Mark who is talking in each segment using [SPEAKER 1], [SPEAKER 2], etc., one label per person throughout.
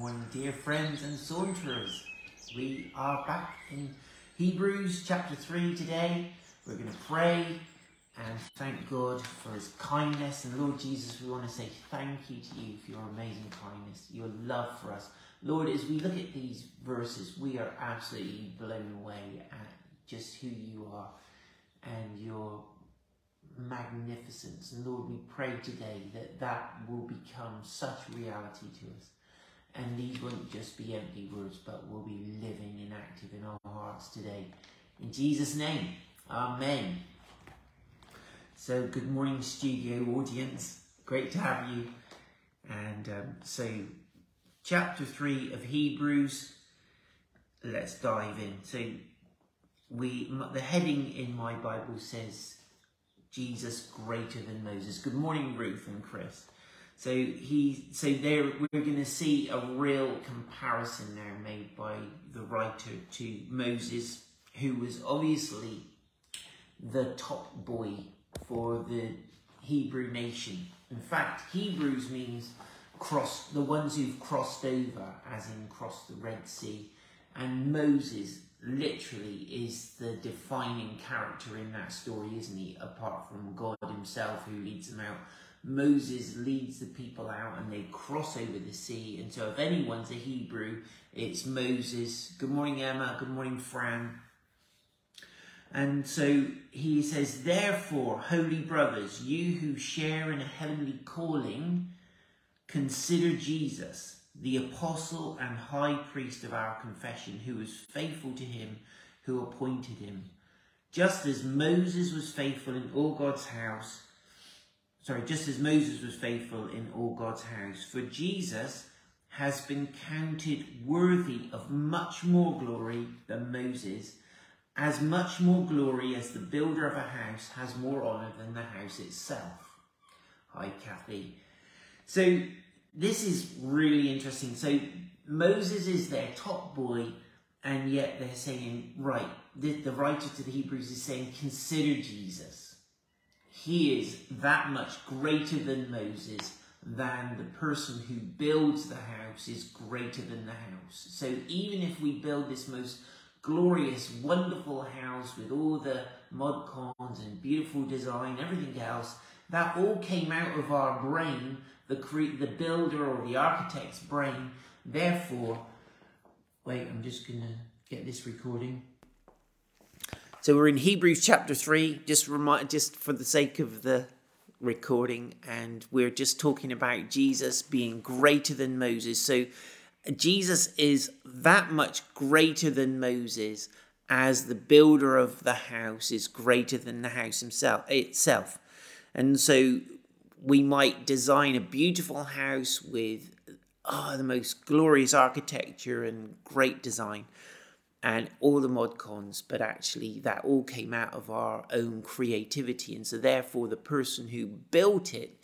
[SPEAKER 1] morning, dear friends and saunterers. We are back in Hebrews chapter 3 today. We're going to pray and thank God for his kindness. And Lord Jesus, we want to say thank you to you for your amazing kindness, your love for us. Lord, as we look at these verses, we are absolutely blown away at just who you are and your magnificence. And Lord, we pray today that that will become such reality to us. And these won't just be empty words, but will be living and active in our hearts today. In Jesus' name, Amen. So, good morning, studio audience. Great to have you. And um, so, chapter 3 of Hebrews, let's dive in. So, we the heading in my Bible says Jesus greater than Moses. Good morning, Ruth and Chris. So he, so there we're going to see a real comparison now made by the writer to Moses, who was obviously the top boy for the Hebrew nation. In fact, Hebrews means cross the ones who've crossed over, as in crossed the Red Sea, and Moses literally is the defining character in that story, isn't he? Apart from God himself who leads them out. Moses leads the people out and they cross over the sea. And so if anyone's a Hebrew, it's Moses. Good morning, Emma. Good morning, Fran. And so he says, Therefore, holy brothers, you who share in a heavenly calling, consider Jesus the apostle and high priest of our confession, who was faithful to him who appointed him. Just as Moses was faithful in all God's house, sorry, just as Moses was faithful in all God's house, for Jesus has been counted worthy of much more glory than Moses, as much more glory as the builder of a house has more honour than the house itself. Hi, Kathy. So this is really interesting. So Moses is their top boy, and yet they're saying, right, the, the writer to the Hebrews is saying, consider Jesus. He is that much greater than Moses, than the person who builds the house is greater than the house. So even if we build this most glorious, wonderful house with all the mod cons and beautiful design, everything else, that all came out of our brain the, cre- the builder or the architect's brain. Therefore, wait, I'm just to get this recording. So we're in Hebrews chapter 3, just remind, just for the sake of the recording, and we're just talking about Jesus being greater than Moses. So Jesus is that much greater than Moses as the builder of the house is greater than the house himself itself. And so we might design a beautiful house with oh, the most glorious architecture and great design and all the mod cons, but actually that all came out of our own creativity. And so, therefore, the person who built it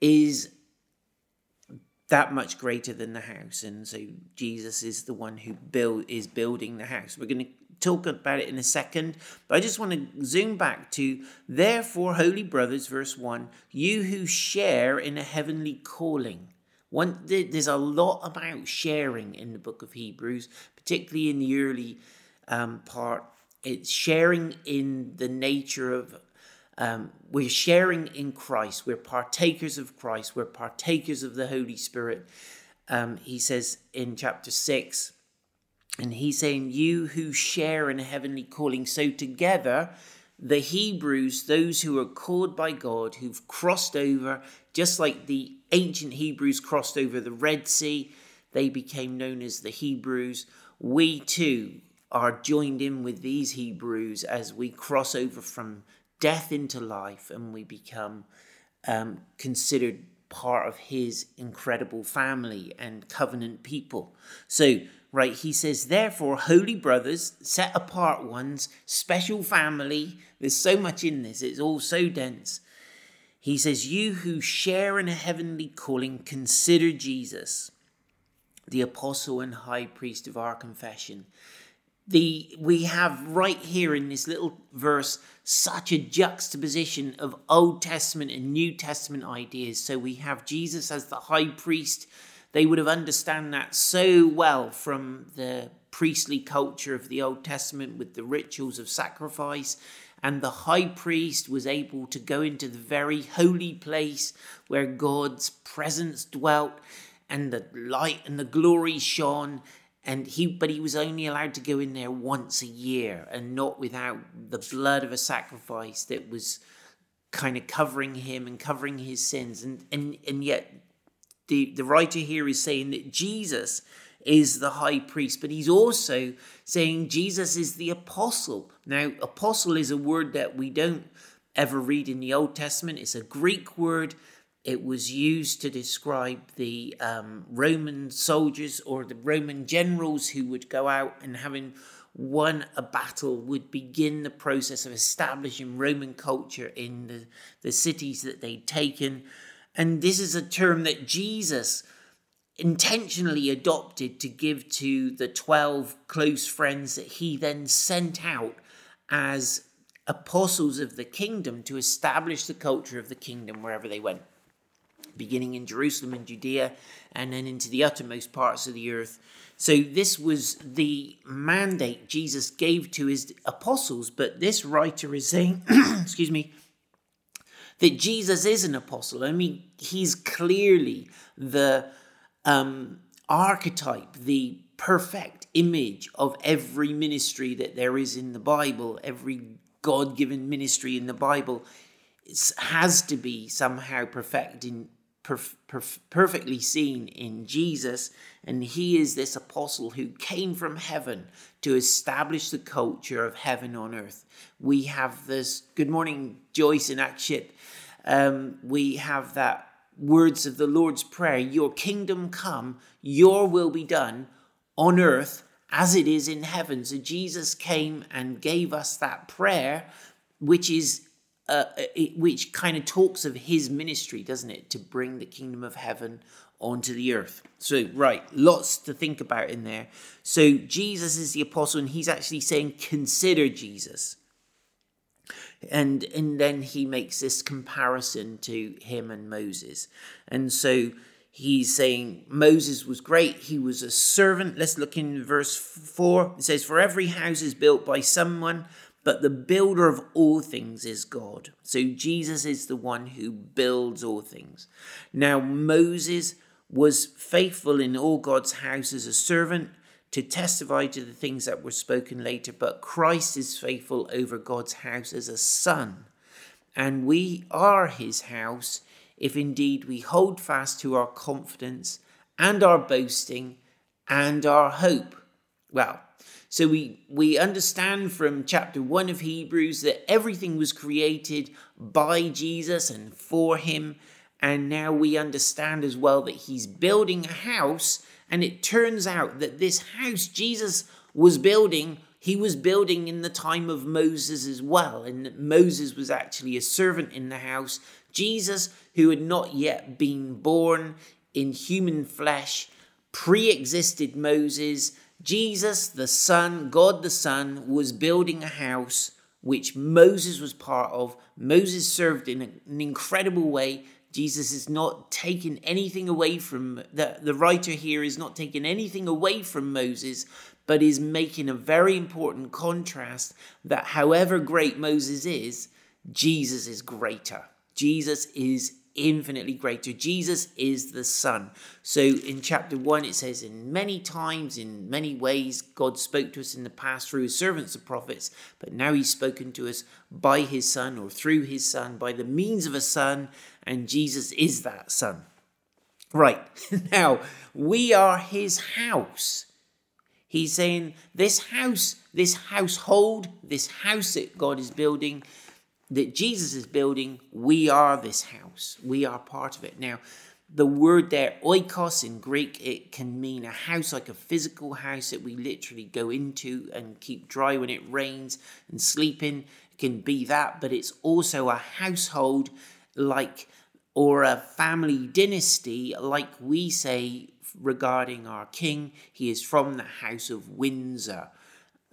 [SPEAKER 1] is that much greater than the house. And so, Jesus is the one who build, is building the house. We're going to talk about it in a second, but I just want to zoom back to, therefore, holy brothers, verse 1, you who share in a heavenly calling. One, there's a lot about sharing in the book of Hebrews, particularly in the early um, part. It's sharing in the nature of, um, we're sharing in Christ. We're partakers of Christ. We're partakers of the Holy Spirit. Um, he says in chapter 6, and he's saying, You who share in a heavenly calling. So, together, the Hebrews, those who are called by God, who've crossed over, just like the ancient Hebrews crossed over the Red Sea, they became known as the Hebrews. We too are joined in with these Hebrews as we cross over from death into life and we become um, considered part of his incredible family and covenant people. So, right? He says, therefore, holy brothers, set apart ones, special family. There's so much in this, it's all so dense. He says, You who share in a heavenly calling, consider Jesus, the apostle and high priest of our confession. The, we have right here in this little verse such a juxtaposition of Old Testament and New Testament ideas. So we have Jesus as the high priest They would have understood that so well from the priestly culture of the Old Testament with the rituals of sacrifice. And the high priest was able to go into the very holy place where God's presence dwelt and the light and the glory shone. And he but he was only allowed to go in there once a year and not without the blood of a sacrifice that was kind of covering him and covering his sins. And and and yet the the writer here is saying that Jesus is the high priest but he's also saying Jesus is the apostle. Now apostle is a word that we don't ever read in the Old Testament. It's a Greek word. It was used to describe the um, Roman soldiers or the Roman generals who would go out and having won a battle would begin the process of establishing Roman culture in the, the cities that they'd taken. And this is a term that Jesus intentionally adopted to give to the 12 close friends that he then sent out as apostles of the kingdom to establish the culture of the kingdom wherever they went beginning in Jerusalem and Judea, and then into the uttermost parts of the earth. So, this was the mandate Jesus gave to his apostles, but this writer is saying, excuse me, that Jesus is an apostle. I mean, he's clearly the um, archetype, the perfect image of every ministry that there is in the Bible, every God given ministry in the Bible has to be somehow perfect in, perf- perf- perfectly seen in Jesus, and he is this apostle who came from heaven to establish the culture of heaven on earth. We have this, good morning, Joyce and Akshit. Um, we have that words of the Lord's Prayer Your kingdom come, your will be done on earth as it is in heaven. So Jesus came and gave us that prayer, which is uh, it, which kind of talks of his ministry, doesn't it, to bring the kingdom of heaven onto the earth. So, right, lots to think about in there. So, Jesus is the apostle, and he's actually saying, consider Jesus. And, and then he makes this comparison to him and Moses. And so he's saying Moses was great. He was a servant. Let's look in verse 4. It says, For every house is built by someone, but the builder of all things is God. So Jesus is the one who builds all things. Now, Moses was faithful in all God's house as a servant to testify to the things that were spoken later, but Christ is faithful over God's house as a son. And we are his house if indeed we hold fast to our confidence and our boasting and our hope. Well, so we, we understand from chapter 1 of Hebrews that everything was created by Jesus and for him. And now we understand as well that he's building a house. And it turns out that this house Jesus was building, he was building in the time of Moses as well. And Moses was actually a servant in the house. Jesus, who had not yet been born in human flesh, pre existed Moses Jesus, the Son, God the Son, was building a house which Moses was part of. Moses served in an incredible way. Jesus is not taking anything away from the, the writer here is not taking anything away from Moses, but is making a very important contrast that however great Moses is, Jesus is greater. Jesus is infinitely greater. Jesus is the Son. So in chapter 1, it says, In many times, in many ways, God spoke to us in the past through his servants, the prophets, but now he's spoken to us by his Son or through his Son, by the means of a Son, and Jesus is that Son. Right, now we are his house. He's saying, This house, this household, this house that God is building, that Jesus is building, we are this house. We are part of it. Now, the word there, oikos in Greek, it can mean a house, like a physical house that we literally go into and keep dry when it rains and sleep in. It can be that, but it's also a household like or a family dynasty, like we say regarding our king. He is from the house of Windsor.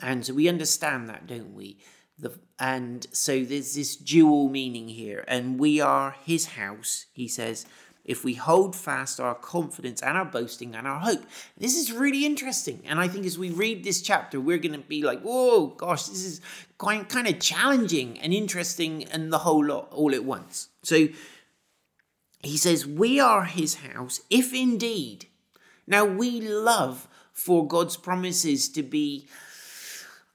[SPEAKER 1] And so we understand that, don't we? The, and so there's this dual meaning here. And we are his house, he says, if we hold fast our confidence and our boasting and our hope. This is really interesting. And I think as we read this chapter, we're going to be like, whoa, gosh, this is quite kind of challenging and interesting and the whole lot all at once. So he says, We are his house, if indeed. Now we love for God's promises to be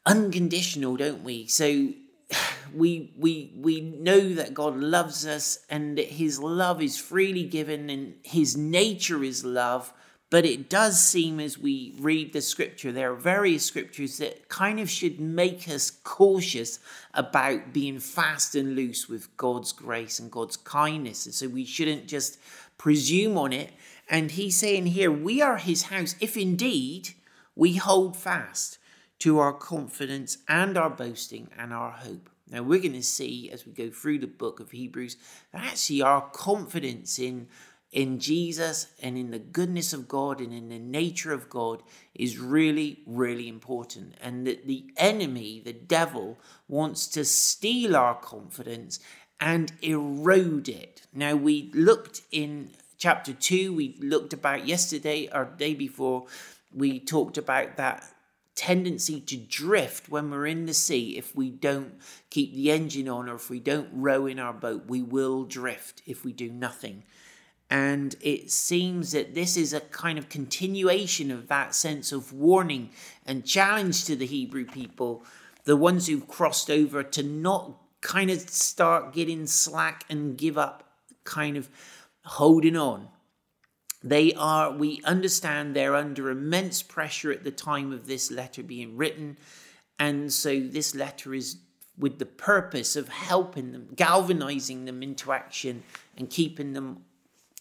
[SPEAKER 1] unconditional, don't we? So we we we know that God loves us and his love is freely given and his nature is love but it does seem as we read the scripture there are various scriptures that kind of should make us cautious about being fast and loose with God's grace and God's kindness and so we shouldn't just presume on it and he's saying here we are his house if indeed we hold fast to our confidence and our boasting and our hope. Now, we're going to see as we go through the book of Hebrews that actually our confidence in, in Jesus and in the goodness of God and in the nature of God is really, really important. And that the enemy, the devil, wants to steal our confidence and erode it. Now, we looked in chapter 2, we looked about yesterday or day before, we talked about that tendency to drift when we're in the sea if we don't keep the engine on or if we don't row in our boat. We will drift if we do nothing. And it seems that this is a kind of continuation of that sense of warning and challenge to the Hebrew people, the ones who've crossed over, to not kind of start getting slack and give up, kind of holding on. They are, we understand they're under immense pressure at the time of this letter being written. And so this letter is with the purpose of helping them, galvanizing them into action and keeping them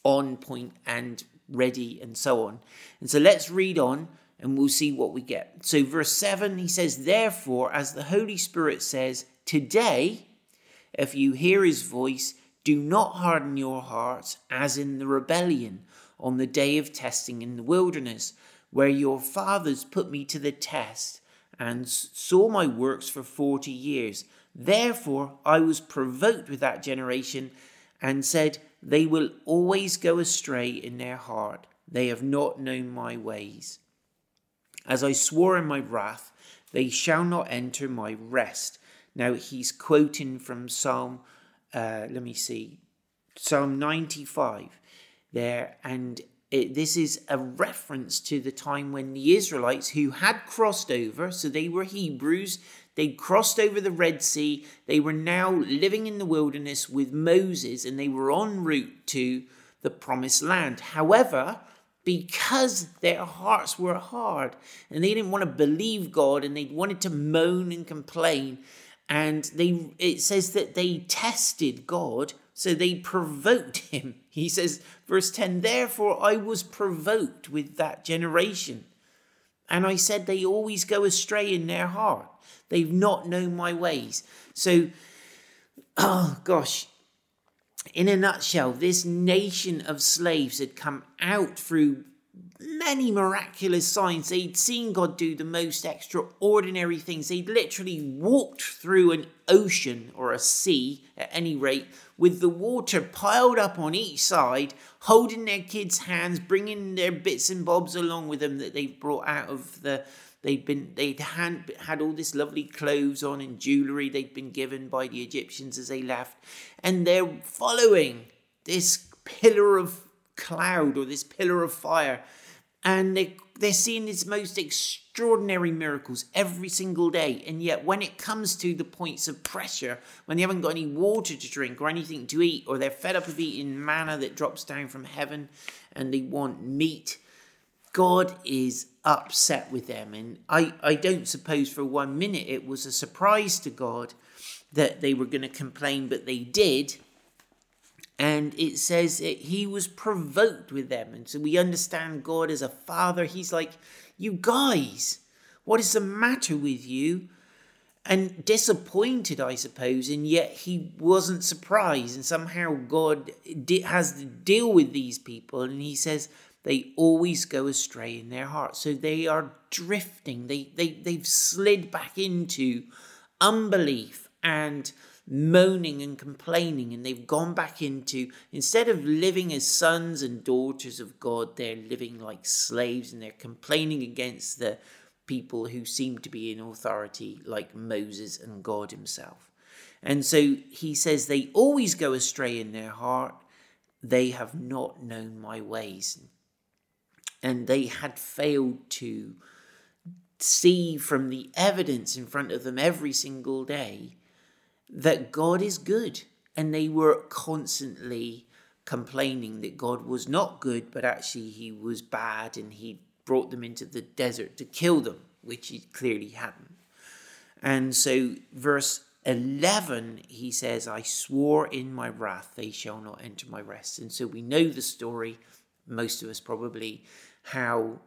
[SPEAKER 1] on point and ready and so on. And so let's read on and we'll see what we get. So, verse 7, he says, Therefore, as the Holy Spirit says, Today, if you hear his voice, do not harden your hearts as in the rebellion on the day of testing in the wilderness, where your fathers put me to the test and saw my works for forty years. Therefore I was provoked with that generation and said, They will always go astray in their heart. They have not known my ways. As I swore in my wrath, they shall not enter my rest. Now he's quoting from Psalm, uh, let me see, Psalm 95 there. And it, this is a reference to the time when the Israelites, who had crossed over, so they were Hebrews, they crossed over the Red Sea, they were now living in the wilderness with Moses, and they were en route to the promised land. However, because their hearts were hard and they didn't want to believe God and they wanted to moan and complain, and they it says that they tested God so they provoked him. He says, verse 10 Therefore I was provoked with that generation. And I said, They always go astray in their heart. They've not known my ways. So, oh gosh, in a nutshell, this nation of slaves had come out through many miraculous signs. They'd seen God do the most extraordinary things. They'd literally walked through an ocean or a sea, at any rate, with the water piled up on each side, holding their kids' hands, bringing their bits and bobs along with them that they've brought out of the. They'd been they'd had, had all this lovely clothes on and jewelry they'd been given by the Egyptians as they left, and they're following this pillar of cloud or this pillar of fire and they, they're seeing these most extraordinary miracles every single day. And yet, when it comes to the points of pressure, when they haven't got any water to drink or anything to eat, or they're fed up of eating manna that drops down from heaven and they want meat, God is upset with them. And I, I don't suppose for one minute it was a surprise to God that they were going to complain, but they did and it says that he was provoked with them. And so we understand God as a father. He's like, You guys, what is the matter with you? And disappointed, I suppose, and yet he wasn't surprised. And somehow God has to deal with these people, and he says they always go astray in their hearts. So they are drifting, they, they, they've slid back into unbelief and moaning and complaining, and they've gone back into, instead of living as sons and daughters of God, they're living like slaves and they're complaining against the people who seem to be in authority, like Moses and God Himself. And so he says, They always go astray in their heart, they have not known my ways. And they had failed to see from the evidence in front of them every single day that God is good. And they were constantly complaining that God was not good, but actually he was bad and he brought them into the desert to kill them, which he clearly hadn't. And so, verse 11, he says, I swore in my wrath, they shall not enter my rest. And so we know the story, most of us probably, how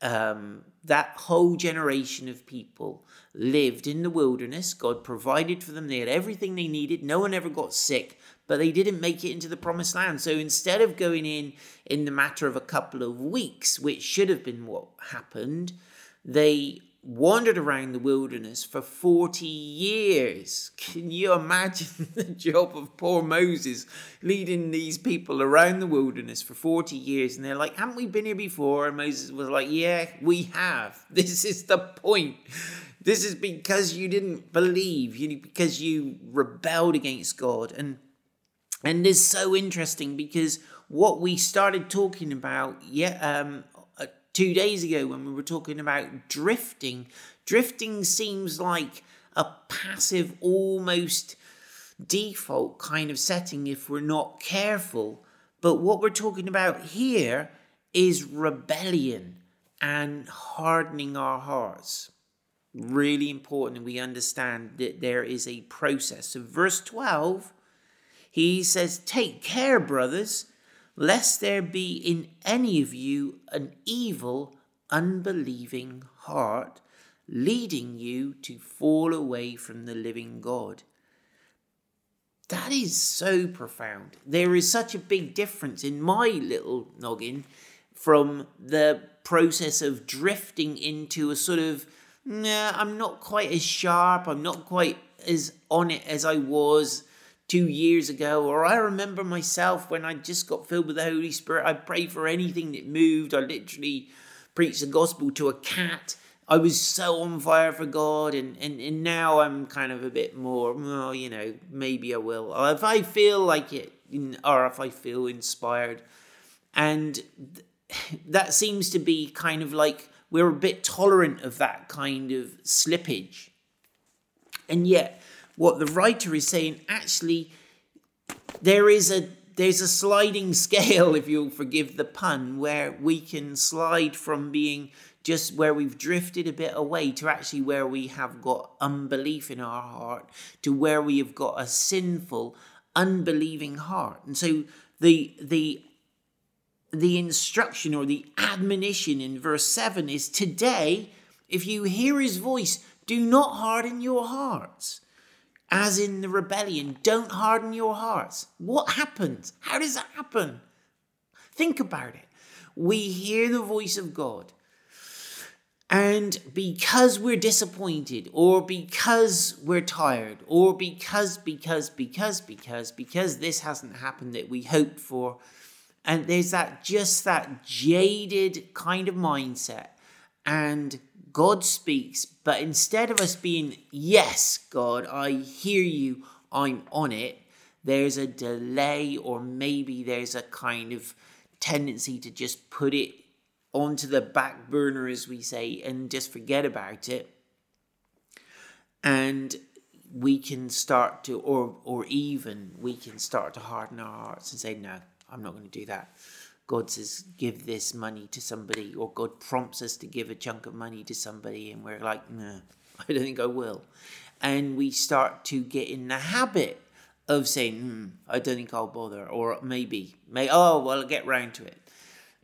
[SPEAKER 1] um, that whole generation of people lived in the wilderness. God provided for them. They had everything they needed. No one ever got sick, but they didn't make it into the promised land. So instead of going in in the matter of a couple of weeks, which should have been what happened, they wandered around the wilderness for 40 years. Can you imagine the job of poor Moses leading these people around the wilderness for 40 years? And they're like, Haven't we been here before? And Moses was like, Yeah, we have. This is the point. This is because you didn't believe, you because you rebelled against God. And and it's so interesting because what we started talking about yeah, um, two days ago when we were talking about drifting. Drifting seems like a passive, almost default kind of setting if we're not careful. But what we're talking about here is rebellion and hardening our hearts. Really important, we understand that there is a process. So, verse 12, he says, Take care, brothers lest there be in any of you an evil, unbelieving heart, leading you to fall away from the living God. That is so profound. There is such a big difference in my little noggin from the process of drifting into a sort of, nah, I'm not quite as sharp, I'm not quite as on it as I was two years ago, or I remember myself when I just got filled with the Holy Spirit. I prayed for anything that moved. I literally preached the gospel to a cat. I was so on fire for God, and, and, and now I'm kind of a bit more, well, you know, maybe I will. If I feel like it, or if I feel inspired. And that seems to be kind of like we're a bit tolerant of that kind of slippage. And yet, what the writer is saying actually there is a there's a sliding scale if you'll forgive the pun where we can slide from being just where we've drifted a bit away to actually where we have got unbelief in our heart to where we have got a sinful unbelieving heart. And so the the the instruction or the admonition in verse 7 is today if you hear his voice do not harden your hearts as in the rebellion. Don't harden your hearts. What happens? How does that happen? Think about it. We hear the voice of God. And because we're disappointed, or because we're tired, or because, because, because, because, because this hasn't happened that we hoped for, and there's that just that jaded kind of mindset, and God speaks, but instead of us being, Yes, God, I hear you, I'm on it, there's a delay, or maybe there's a kind of tendency to just put it onto the back burner, as we say, and just forget about it. And we can start to, or, or even we can start to harden our hearts and say, No, I'm not going to do that. God says, give this money to somebody, or God prompts us to give a chunk of money to somebody, and we're like, no, I don't think I will. And we start to get in the habit of saying, hmm, I don't think I'll bother, or maybe, may, oh, well, I'll get round to it.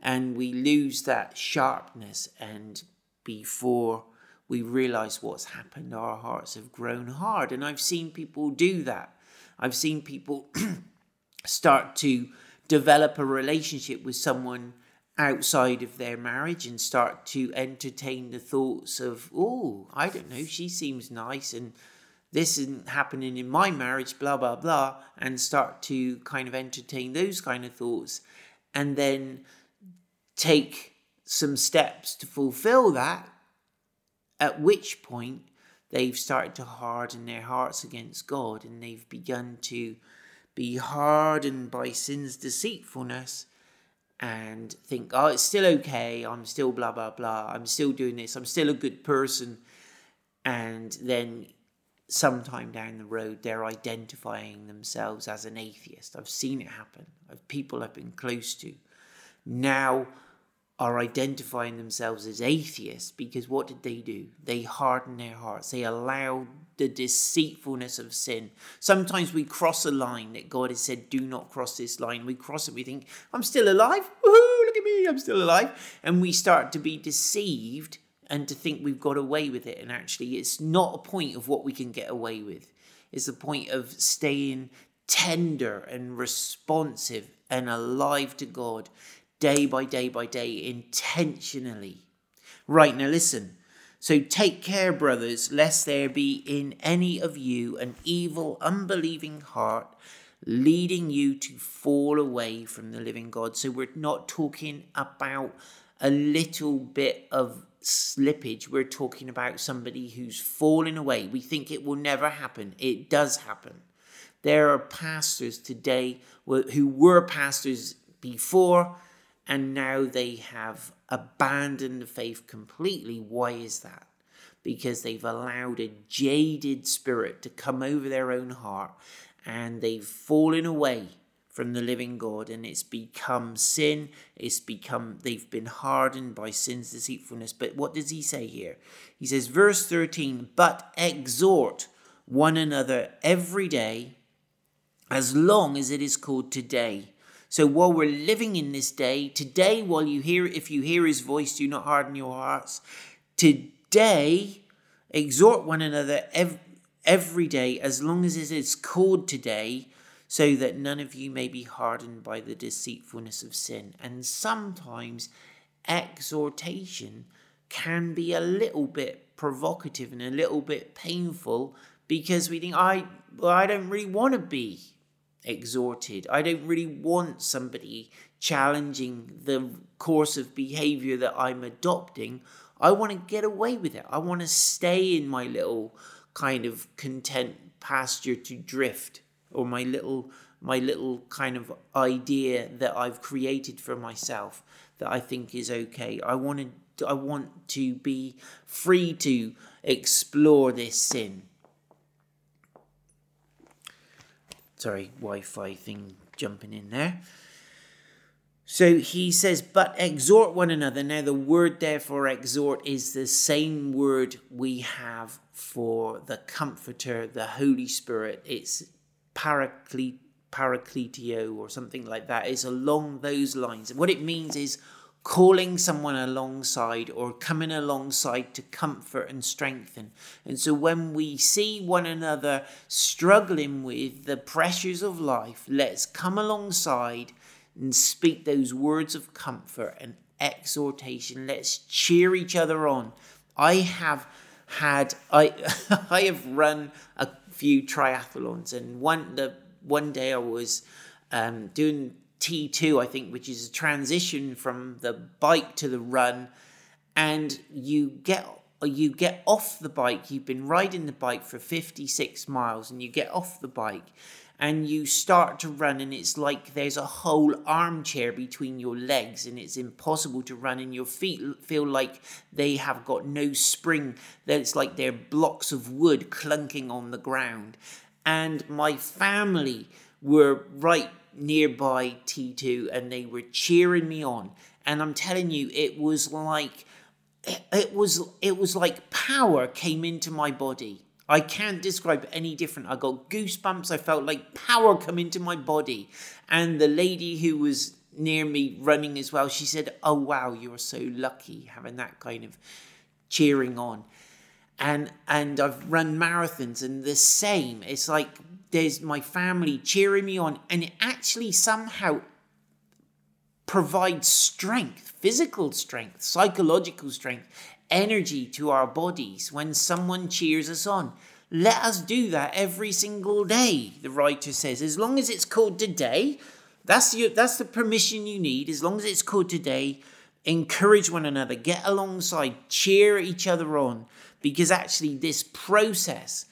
[SPEAKER 1] And we lose that sharpness, and before we realize what's happened, our hearts have grown hard. And I've seen people do that. I've seen people start to develop a relationship with someone outside of their marriage and start to entertain the thoughts of, oh, I don't know, she seems nice and this isn't happening in my marriage, blah, blah, blah, and start to kind of entertain those kind of thoughts. And then take some steps to fulfill that, at which point they've started to harden their hearts against God and they've begun to be hardened by sin's deceitfulness and think, oh, it's still okay, I'm still blah, blah, blah, I'm still doing this, I'm still a good person. And then sometime down the road, they're identifying themselves as an atheist. I've seen it happen. People I've been close to now are identifying themselves as atheists because what did they do? They hardened their hearts. They allowed the deceitfulness of sin. Sometimes we cross a line that God has said, do not cross this line. We cross it, we think, I'm still alive. Woohoo, look at me, I'm still alive. And we start to be deceived and to think we've got away with it. And actually, it's not a point of what we can get away with, it's a point of staying tender and responsive and alive to God day by day by day intentionally. Right, now listen. So take care, brothers, lest there be in any of you an evil, unbelieving heart leading you to fall away from the living God. So we're not talking about a little bit of slippage. We're talking about somebody who's fallen away. We think it will never happen. It does happen. There are pastors today who were pastors before and now they have abandoned the faith completely. Why is that? Because they've allowed a jaded spirit to come over their own heart and they've fallen away from the living God and it's become sin. It's become, they've been hardened by sin's deceitfulness. But what does he say here? He says, verse 13, but exhort one another every day as long as it is called today so while we're living in this day, today, while you hear, if you hear his voice, do not harden your hearts. Today, exhort one another every, day, as long as it is called today, so that none of you may be hardened by the deceitfulness of sin. And sometimes exhortation can be a little bit provocative and a little bit painful because we think, I, well, I don't really want to be exhorted. I don't really want somebody challenging the course of behavior that I'm adopting. I want to get away with it. I want to stay in my little kind of content pasture to drift or my little my little kind of idea that I've created for myself that I think is okay. I want to I want to be free to explore this sin sorry, Wi Fi thing jumping in there. So he says, but exhort one another. Now, the word there for exhort is the same word we have for the Comforter, the Holy Spirit. It's paraclete, paracletio or something like that. It's along those lines. What it means is calling someone alongside or coming alongside to comfort and strengthen. And so when we see one another struggling with the pressures of life, let's come alongside and speak those words of comfort and exhortation. Let's cheer each other on. I have had I I have run a few triathlons and one the one day I was um, doing T2, I think, which is a transition from the bike to the run, and you get you get off the bike. You've been riding the bike for 56 miles, and you get off the bike, and you start to run, and it's like there's a whole armchair between your legs, and it's impossible to run, and your feet feel like they have got no spring. That it's like they're blocks of wood clunking on the ground, and my family were right nearby T2 and they were cheering me on. And I'm telling you, it was like it was it was like power came into my body. I can't describe any different. I got goosebumps. I felt like power come into my body. And the lady who was near me running as well, she said, Oh wow, you're so lucky having that kind of cheering on. And and I've run marathons and the same. It's like there's my family cheering me on, and it actually somehow provides strength, physical strength, psychological strength, energy to our bodies when someone cheers us on. let us do that every single day, the writer says. As long as it's called today, that's, your, that's the permission you need. As long as it's called today, encourage one another, get alongside, cheer each other on, because actually, this process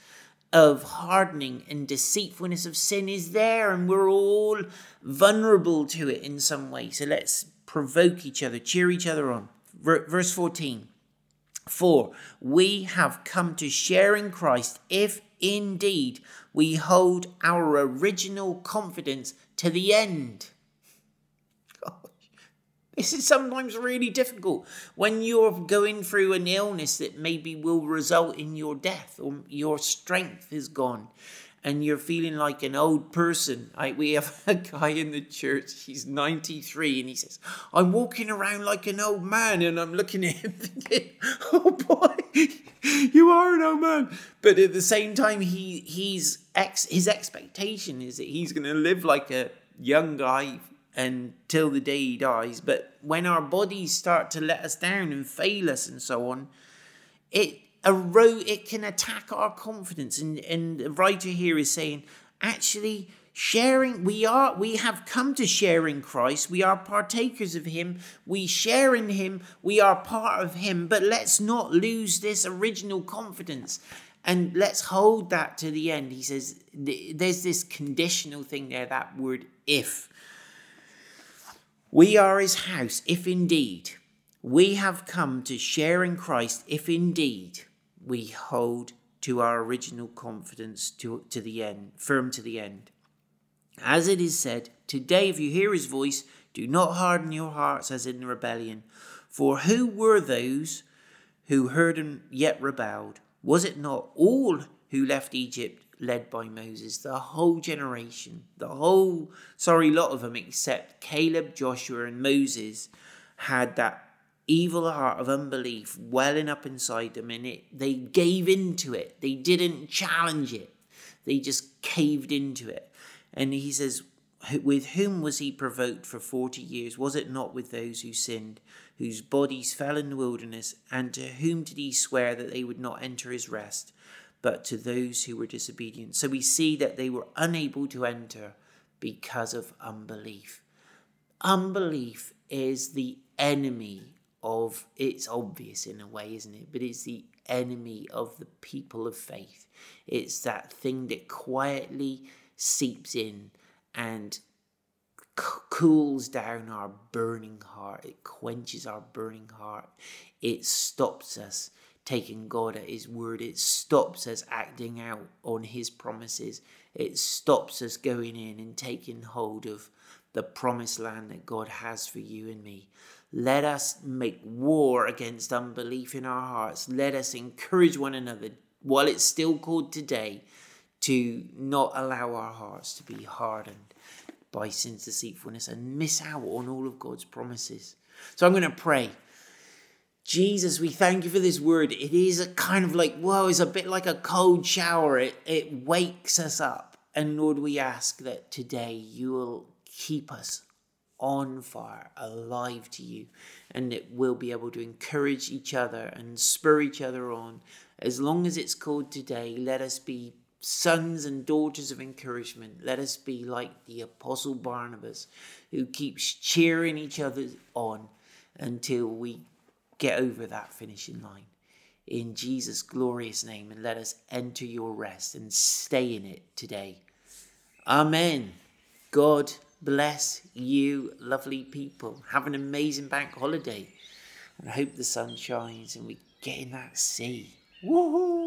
[SPEAKER 1] of hardening and deceitfulness of sin is there, and we're all vulnerable to it in some way. So let's provoke each other, cheer each other on. Verse 14. For we have come to share in Christ if indeed we hold our original confidence to the end. This is sometimes really difficult when you're going through an illness that maybe will result in your death or your strength is gone and you're feeling like an old person. I, we have a guy in the church, he's 93, and he says, I'm walking around like an old man, and I'm looking at him thinking, oh boy, you are an old man. But at the same time, he he's ex, his expectation is that he's going to live like a young guy until the day he dies. But when our bodies start to let us down and fail us and so on, it erode, it can attack our confidence. And, and the writer here is saying, actually, sharing we are we have come to share in christ. We are partakers of him. We share in him. We are part of him. But let's not lose this original confidence. And let's hold that to the end. He says there's this conditional thing there that word if we are his house if indeed we have come to share in christ if indeed we hold to our original confidence to, to the end, firm to the end. As it is said, Today, if you hear his voice, do not harden your hearts as in rebellion. For who were those who heard and yet rebelled? Was it not all who left Egypt led by Moses? The whole generation, the whole, sorry, lot of them except Caleb, Joshua, and Moses had that evil heart of unbelief welling up inside them and it they gave into it. They didn't challenge it. They just caved into it. And he says with whom was he provoked for 40 years? Was it not with those who sinned whose bodies fell in the wilderness? And to whom did he swear that they would not enter his rest but to those who were disobedient so we see that they were unable to enter because of unbelief unbelief is the enemy of it's obvious in a way, isn't it? But it's the enemy of the people of faith. It's that thing that quietly seeps in and cools down our burning heart. It quenches our burning heart. It stops us taking God at His word. It stops us acting out on His promises. It stops us going in and taking hold of the promised land that God has for you and me. Let us make war against unbelief in our hearts. Let us encourage one another while it's still called today to not allow our hearts to be hardened by sin's deceitfulness and miss out on all of God's promises. So I'm going to pray. Jesus, we thank you for this word. It is a kind of like, whoa, it's a bit like a cold shower. It, it wakes us up. And Lord, we ask that today you will keep us on fire, alive to you, and it will be able to encourage each other and spur each other on. As long as it's called today, let us be sons and daughters of encouragement. Let us be like the Apostle Barnabas, who keeps cheering each other on until we get over that finishing line. In Jesus' glorious name, and let us enter your rest and stay in it today. Amen. God bless you, lovely people. Have an amazing bank holiday. I hope the sun shines and we get in that sea. Woohoo!